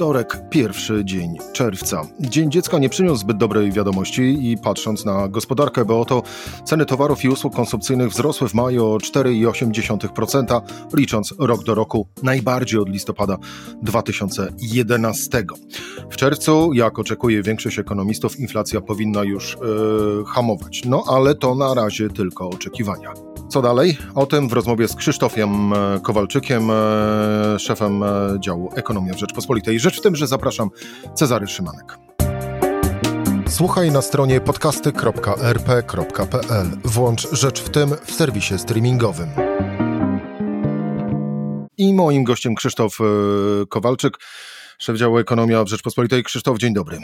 Wtorek, pierwszy dzień czerwca. Dzień dziecka nie przyniósł zbyt dobrej wiadomości i patrząc na gospodarkę, bo oto ceny towarów i usług konsumpcyjnych wzrosły w maju o 4,8%, licząc rok do roku najbardziej od listopada 2011. W czerwcu, jak oczekuje większość ekonomistów, inflacja powinna już yy, hamować. No ale to na razie tylko oczekiwania. Co dalej? O tym w rozmowie z Krzysztofiem e, Kowalczykiem, e, szefem e, działu Ekonomia w Rzeczpospolitej. Rzecz w tym, że zapraszam Cezary Szymanek. Słuchaj na stronie podcasty.rp.pl. Włącz Rzecz w tym w serwisie streamingowym. I moim gościem Krzysztof Kowalczyk, szef działu Ekonomia w Rzeczpospolitej. Krzysztof, dzień dobry.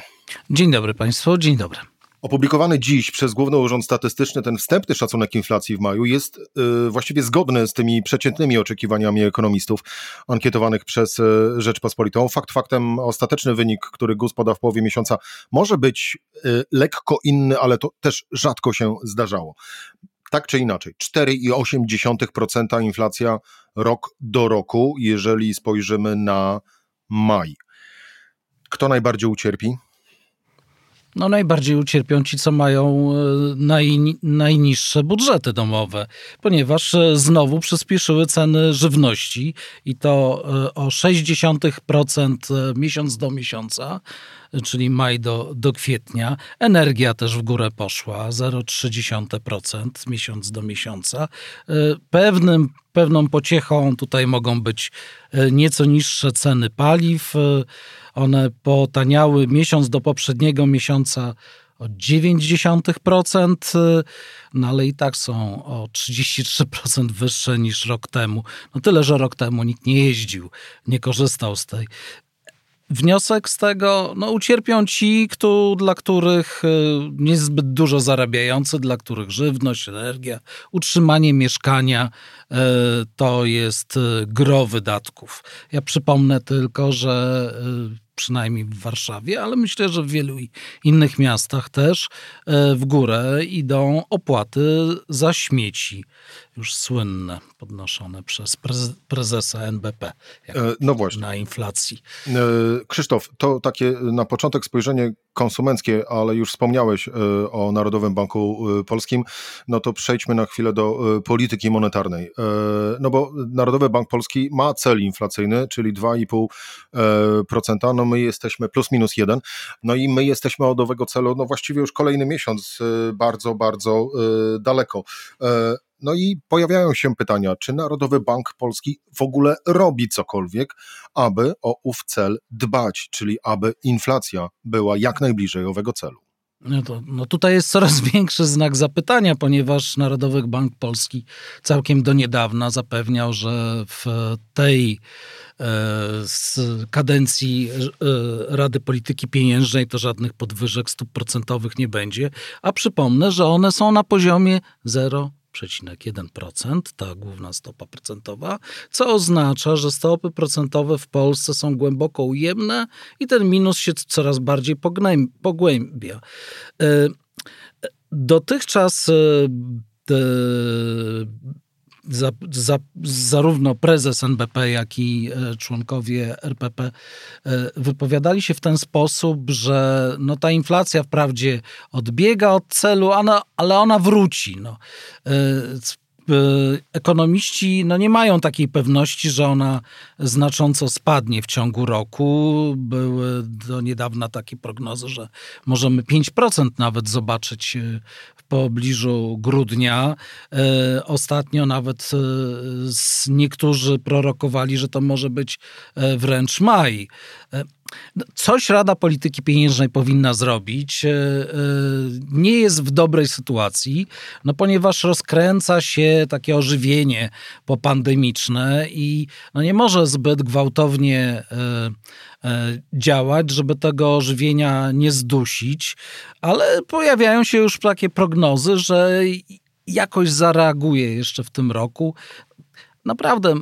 Dzień dobry Państwu, dzień dobry. Opublikowany dziś przez Główny Urząd Statystyczny ten wstępny szacunek inflacji w maju jest y, właściwie zgodny z tymi przeciętnymi oczekiwaniami ekonomistów ankietowanych przez y, Rzeczpospolitą. Fakt faktem ostateczny wynik, który GUS poda w połowie miesiąca może być y, lekko inny, ale to też rzadko się zdarzało. Tak czy inaczej, 4,8% inflacja rok do roku, jeżeli spojrzymy na maj. Kto najbardziej ucierpi? No najbardziej ucierpią ci, co mają e, naj, najniższe budżety domowe, ponieważ e, znowu przyspieszyły ceny żywności i to e, o 0,6% miesiąc do miesiąca, czyli maj do, do kwietnia. Energia też w górę poszła, 0,3% miesiąc do miesiąca. Pewnym, pewną pociechą tutaj mogą być nieco niższe ceny paliw, one potaniały miesiąc do poprzedniego miesiąca o 0,9%, no ale i tak są o 33% wyższe niż rok temu. No tyle, że rok temu nikt nie jeździł, nie korzystał z tej Wniosek z tego, no ucierpią ci, kto, dla których y, niezbyt dużo zarabiający, dla których żywność, energia, utrzymanie mieszkania y, to jest y, gro wydatków. Ja przypomnę tylko, że przynajmniej w Warszawie, ale myślę, że w wielu innych miastach też w górę idą opłaty za śmieci już słynne, podnoszone przez prezesa NBP e, no właśnie. na inflacji. E, Krzysztof, to takie na początek spojrzenie konsumenckie, ale już wspomniałeś e, o Narodowym Banku Polskim, no to przejdźmy na chwilę do polityki monetarnej. No bo Narodowy Bank Polski ma cel inflacyjny, czyli 2,5%, no my jesteśmy plus minus 1, no i my jesteśmy od owego celu, no właściwie już kolejny miesiąc bardzo, bardzo daleko. No i pojawiają się pytania, czy Narodowy Bank Polski w ogóle robi cokolwiek, aby o ów cel dbać, czyli aby inflacja była jak najbliżej owego celu. No, to, no tutaj jest coraz większy znak zapytania, ponieważ Narodowy Bank Polski całkiem do niedawna zapewniał, że w tej e, kadencji e, Rady Polityki Pieniężnej to żadnych podwyżek stóp procentowych nie będzie, a przypomnę, że one są na poziomie 0 0,1%, ta główna stopa procentowa, co oznacza, że stopy procentowe w Polsce są głęboko ujemne i ten minus się coraz bardziej pogłębia. E, dotychczas e, za, za, zarówno prezes NBP, jak i e, członkowie RPP e, wypowiadali się w ten sposób, że no ta inflacja wprawdzie odbiega od celu, ale ona wróci. No e, ekonomiści no, nie mają takiej pewności, że ona znacząco spadnie w ciągu roku. Były do niedawna takie prognozy, że możemy 5% nawet zobaczyć w pobliżu grudnia. E, ostatnio nawet e, niektórzy prorokowali, że to może być e, wręcz maj. No, coś Rada Polityki Pieniężnej powinna zrobić. E, e, nie jest w dobrej sytuacji, no ponieważ rozkręca się takie ożywienie popandemiczne i no nie może zbyt gwałtownie e, działać, żeby tego ożywienia nie zdusić, ale pojawiają się już takie prognozy, że jakoś zareaguje jeszcze w tym roku. Naprawdę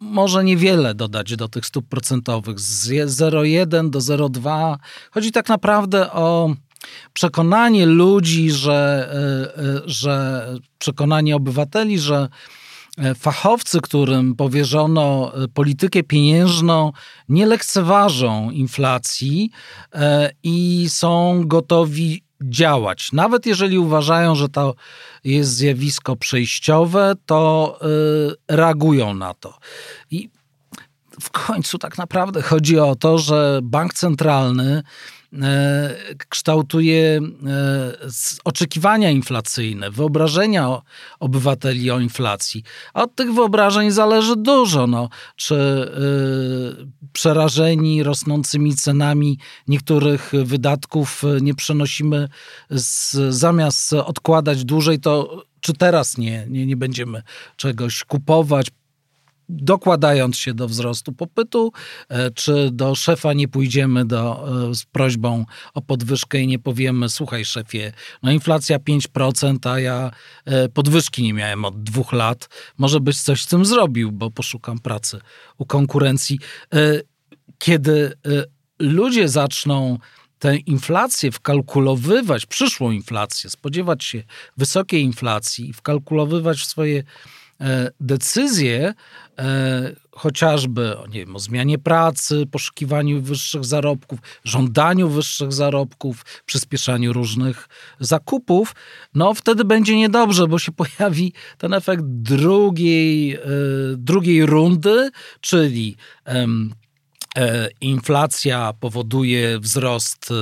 może niewiele dodać do tych stóp procentowych, z 0,1 do 0,2. Chodzi tak naprawdę o przekonanie ludzi, że, że przekonanie obywateli, że fachowcy, którym powierzono politykę pieniężną, nie lekceważą inflacji i są gotowi działać. Nawet jeżeli uważają, że to jest zjawisko przejściowe, to y, reagują na to. I w końcu tak naprawdę chodzi o to, że bank centralny kształtuje e, oczekiwania inflacyjne, wyobrażenia obywateli o inflacji. A od tych wyobrażeń zależy dużo. No, czy e, przerażeni rosnącymi cenami niektórych wydatków nie przenosimy, z, zamiast odkładać dłużej, to czy teraz nie, nie, nie będziemy czegoś kupować, dokładając się do wzrostu popytu, e, czy do szefa nie pójdziemy do, e, z prośbą o podwyżkę i nie powiemy, słuchaj szefie, no inflacja 5%, a ja e, podwyżki nie miałem od dwóch lat, może byś coś z tym zrobił, bo poszukam pracy u konkurencji. Kiedy ludzie zaczną tę inflację wkalkulowywać, przyszłą inflację, spodziewać się wysokiej inflacji, wkalkulowywać w swoje decyzje, e, chociażby nie wiem, o zmianie pracy, poszukiwaniu wyższych zarobków, żądaniu wyższych zarobków, przyspieszaniu różnych zakupów, no wtedy będzie niedobrze, bo się pojawi ten efekt drugiej, e, drugiej rundy, czyli inflacja powoduje wzrost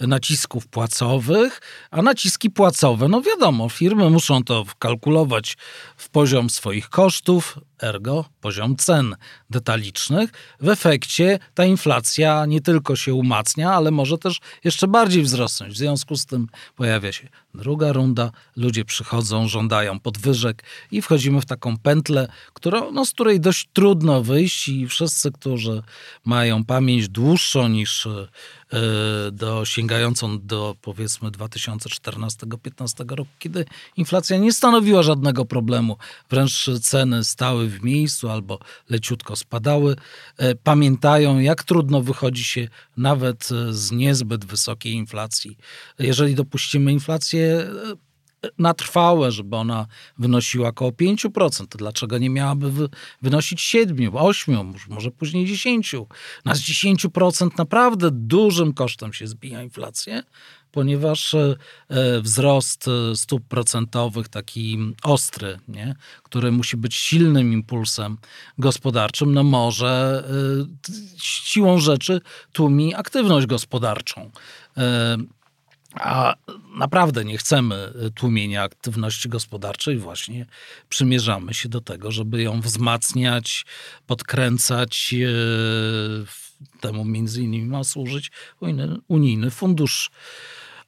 nacisków płacowych, a naciski płacowe, no wiadomo, firmy muszą to wkalkulować w poziom swoich kosztów, ergo poziom cen detalicznych. W efekcie ta inflacja nie tylko się umacnia, ale może też jeszcze bardziej wzrosnąć. W związku z tym pojawia się druga runda, ludzie przychodzą, żądają podwyżek i wchodzimy w taką pętlę, którą, no, z której dość trudno wyjść i wszyscy, którzy mają pamięć dłuższą niż E, do, sięgającą do powiedzmy 2014-15 roku, kiedy inflacja nie stanowiła żadnego problemu, wręcz ceny stały w miejscu albo leciutko spadały, e, pamiętają jak trudno wychodzi się nawet z niezbyt wysokiej inflacji. Jeżeli dopuścimy inflację na trwałe, żeby ona wynosiła około 5%, to dlaczego nie miałaby wy, wynosić 7, 8, może później 10? Na z 10% naprawdę dużym kosztem się zbija inflację, ponieważ e, e, wzrost e, stóp procentowych, taki ostry, nie? który musi być silnym impulsem gospodarczym, no może siłą rzeczy tłumi aktywność gospodarczą. A naprawdę nie chcemy tłumienia aktywności gospodarczej, właśnie przymierzamy się do tego, żeby ją wzmacniać, podkręcać. E, temu między innymi ma służyć unijny fundusz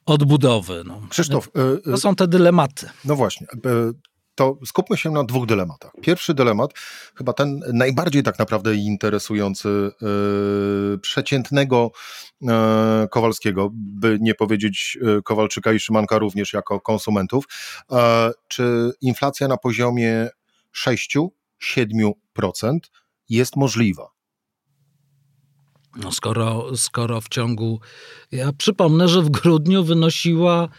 odbudowy. No. Krzysztof, to są te dylematy. No właśnie. To skupmy się na dwóch dylematach. Pierwszy dylemat, chyba ten najbardziej tak naprawdę interesujący yy, przeciętnego yy, Kowalskiego, by nie powiedzieć yy, Kowalczyka i Szymanka również jako konsumentów. Czy inflacja na poziomie 6-7% jest możliwa? No skoro, skoro w ciągu. Ja przypomnę, że w grudniu wynosiła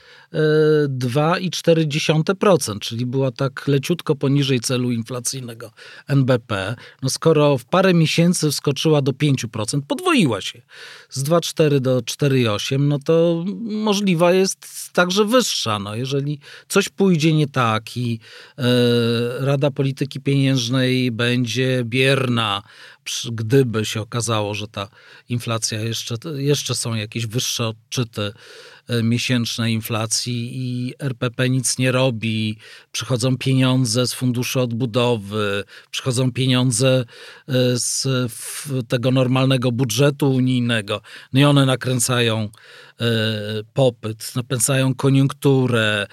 2,4%, czyli była tak leciutko poniżej celu inflacyjnego NBP. No skoro w parę miesięcy wskoczyła do 5%, podwoiła się z 2,4 do 4,8, no to możliwa jest także wyższa. No jeżeli coś pójdzie nie tak i e, Rada Polityki Pieniężnej będzie bierna, gdyby się okazało, że ta inflacja jeszcze, jeszcze są jakieś wyższe odczyty E, miesięcznej inflacji i RPP nic nie robi. Przychodzą pieniądze z funduszu odbudowy, przychodzą pieniądze e, z tego normalnego budżetu unijnego. No i one nakręcają e, popyt, napędzają koniunkturę,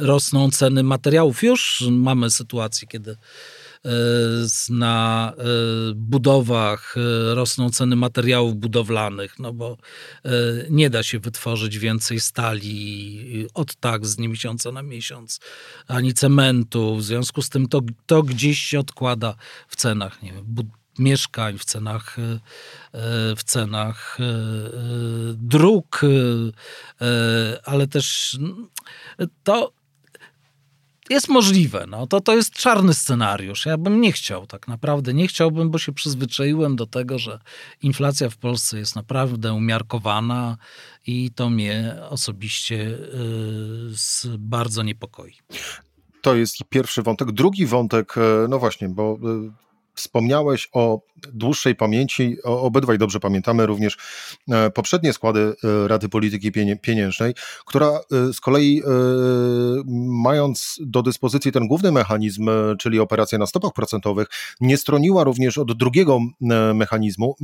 rosną ceny materiałów. Już mamy sytuację, kiedy na e, budowach e, rosną ceny materiałów budowlanych, no bo e, nie da się wytworzyć więcej stali od tak z miesiąca na miesiąc, ani cementu. W związku z tym to, to gdzieś się odkłada w cenach. Nie wiem, mieszkań, w cenach, w cenach dróg, ale też to jest możliwe. No. To, to jest czarny scenariusz. Ja bym nie chciał, tak naprawdę nie chciałbym, bo się przyzwyczaiłem do tego, że inflacja w Polsce jest naprawdę umiarkowana i to mnie osobiście yy, bardzo niepokoi. To jest pierwszy wątek. Drugi wątek, e, no właśnie, bo e, Wspomniałeś o dłuższej pamięci, obydwaj dobrze pamiętamy również e, poprzednie składy e, Rady Polityki Pieniężnej, która e, z kolei mając do dyspozycji ten główny mechanizm, czyli operacje na stopach procentowych, nie stroniła również od drugiego mechanizmu,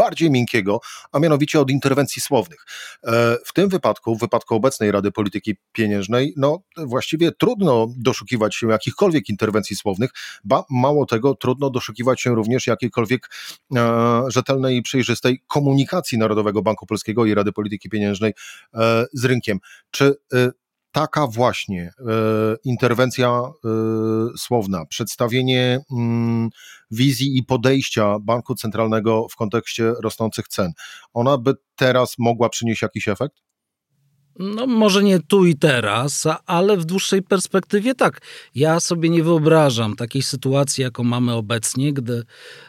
bardziej miękkiego, a mianowicie od interwencji słownych. E, w tym wypadku, w wypadku obecnej Rady Polityki Pieniężnej, no właściwie trudno doszukiwać się jakichkolwiek interwencji słownych, ba mało tego, trudno doszukiwać się również jakiejkolwiek e, rzetelnej i przejrzystej komunikacji Narodowego Banku Polskiego i Rady Polityki Pieniężnej e, z rynkiem. Czy taka właśnie e, interwencja e, słowna, przedstawienie mm, wizji i podejścia banku centralnego w kontekście rosnących cen, ona by teraz mogła przynieść jakiś efekt? No, może nie tu i teraz, ale w dłuższej perspektywie tak. Ja sobie nie wyobrażam takiej sytuacji, jaką mamy obecnie, gdy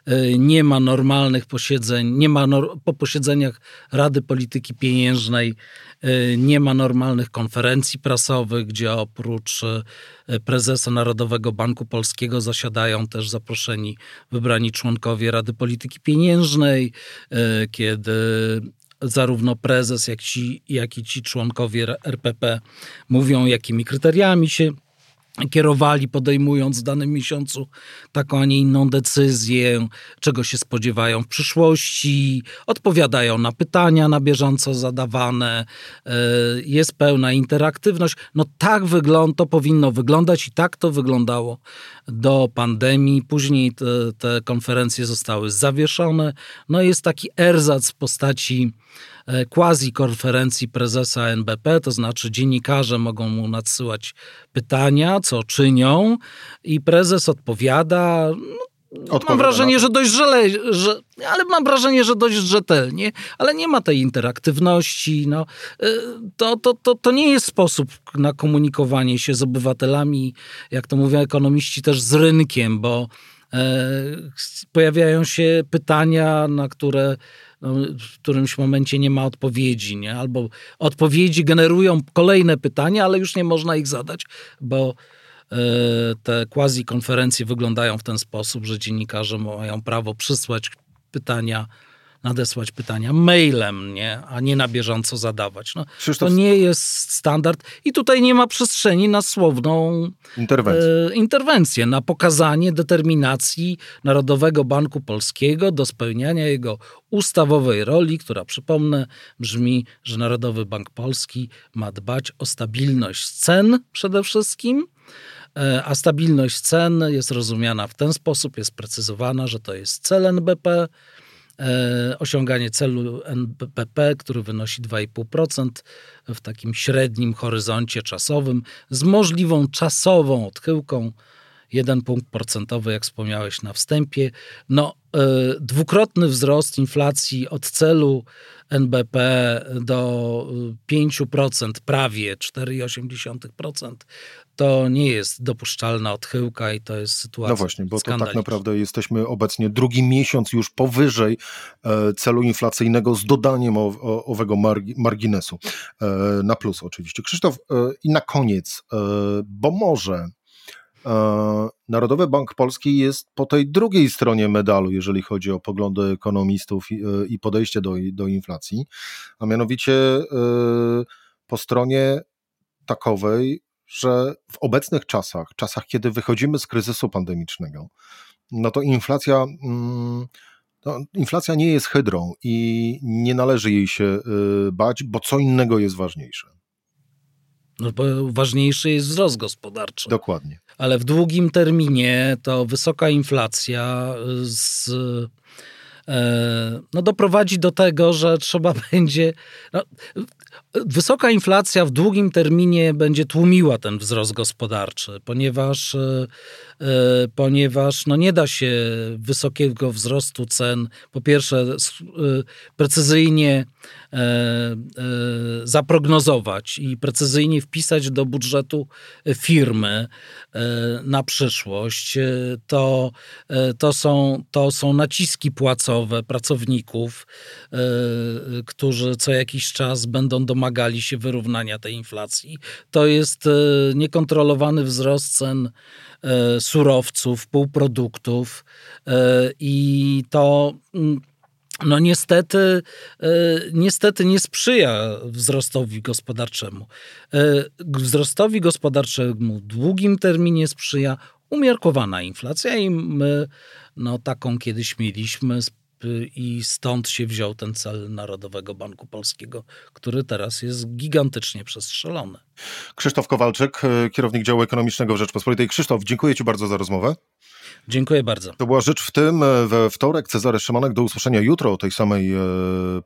e, nie ma normalnych posiedzeń, nie ma po posiedzeniach Rady Polityki Pieniężnej, e, nie ma normalnych konferencji prasowych, gdzie oprócz e, prezesa Narodowego Banku Polskiego zasiadają też zaproszeni wybrani członkowie Rady Polityki Pieniężnej, kiedy zarówno prezes, jak, ci, jak i ci członkowie RPP mówią, jakimi kryteriami się kierowali, podejmując w danym miesiącu taką, a nie inną decyzję, czego się spodziewają w przyszłości, odpowiadają na pytania na bieżąco zadawane, e, jest pełna interaktywność. No tak wygląda, to powinno wyglądać i tak to wyglądało do pandemii. Później te, te konferencje zostały zawieszone. No jest taki erzac w postaci E, quasi konferencji prezesa NBP, to znaczy dziennikarze mogą mu nadsyłać pytania, co czynią i prezes odpowiada. No, mam wrażenie, że dość żele, że, ale mam wrażenie, że dość rzetelnie, ale nie ma tej interaktywności. No, e, to, to, to, to nie jest sposób na komunikowanie się z obywatelami, jak to mówią ekonomiści, też z rynkiem, bo e, pojawiają się pytania, na które no, w którymś momencie nie ma odpowiedzi, nie? albo odpowiedzi generują kolejne pytania, ale już nie można ich zadać, bo e, te quasi konferencje wyglądają w ten sposób, że dziennikarze mają prawo przysłać pytania nadesłać pytania mailem, nie? a nie na bieżąco zadawać. No, Krzysztof... To nie jest standard i tutaj nie ma przestrzeni na słowną interwencję. E, interwencję, na pokazanie determinacji Narodowego Banku Polskiego do spełniania jego ustawowej roli, która przypomnę brzmi, że Narodowy Bank Polski ma dbać o stabilność cen przede wszystkim, e, a stabilność cen jest rozumiana w ten sposób, jest precyzowana, że to jest cel NBP, osiąganie celu NPP, który wynosi 2,5% w takim średnim horyzoncie czasowym z możliwą czasową odchyłką. Jeden punkt procentowy, jak wspomniałeś na wstępie. No, e, dwukrotny wzrost inflacji od celu NBP do 5%, prawie 4,8%, to nie jest dopuszczalna odchyłka i to jest sytuacja. No właśnie, bo to tak naprawdę jesteśmy obecnie drugi miesiąc już powyżej e, celu inflacyjnego z dodaniem owego marginesu. E, na plus oczywiście. Krzysztof, e, i na koniec, bo może Narodowy Bank Polski jest po tej drugiej stronie medalu, jeżeli chodzi o poglądy ekonomistów i podejście do, do inflacji, a mianowicie po stronie takowej, że w obecnych czasach, czasach, kiedy wychodzimy z kryzysu pandemicznego, no to inflacja. Mm, no, inflacja nie jest hydrą i nie należy jej się bać, bo co innego jest ważniejsze. No bo ważniejszy jest wzrost gospodarczy. Dokładnie. Ale w długim terminie to wysoka inflacja z no, doprowadzi do tego, że trzeba będzie. No, wysoka inflacja w długim terminie będzie tłumiła ten wzrost gospodarczy, ponieważ, ponieważ no nie da się wysokiego wzrostu cen, po pierwsze, precyzyjnie zaprognozować i precyzyjnie wpisać do budżetu firmy na przyszłość. To, to, są, to są naciski płacowe pracowników, którzy co jakiś czas będą domagali się wyrównania tej inflacji. To jest niekontrolowany wzrost cen surowców, półproduktów i to mm, no niestety, niestety nie sprzyja wzrostowi gospodarczemu. Wzrostowi gospodarczemu w długim terminie sprzyja umiarkowana inflacja i my no, taką kiedyś mieliśmy i stąd się wziął ten cel Narodowego Banku Polskiego, który teraz jest gigantycznie przestrzelony. Krzysztof Kowalczyk, kierownik działu ekonomicznego w Rzeczpospolitej. Krzysztof, dziękuję Ci bardzo za rozmowę. Dziękuję bardzo. To była rzecz w tym we wtorek. Cezary Szymanek, do usłyszenia jutro o tej samej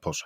porze.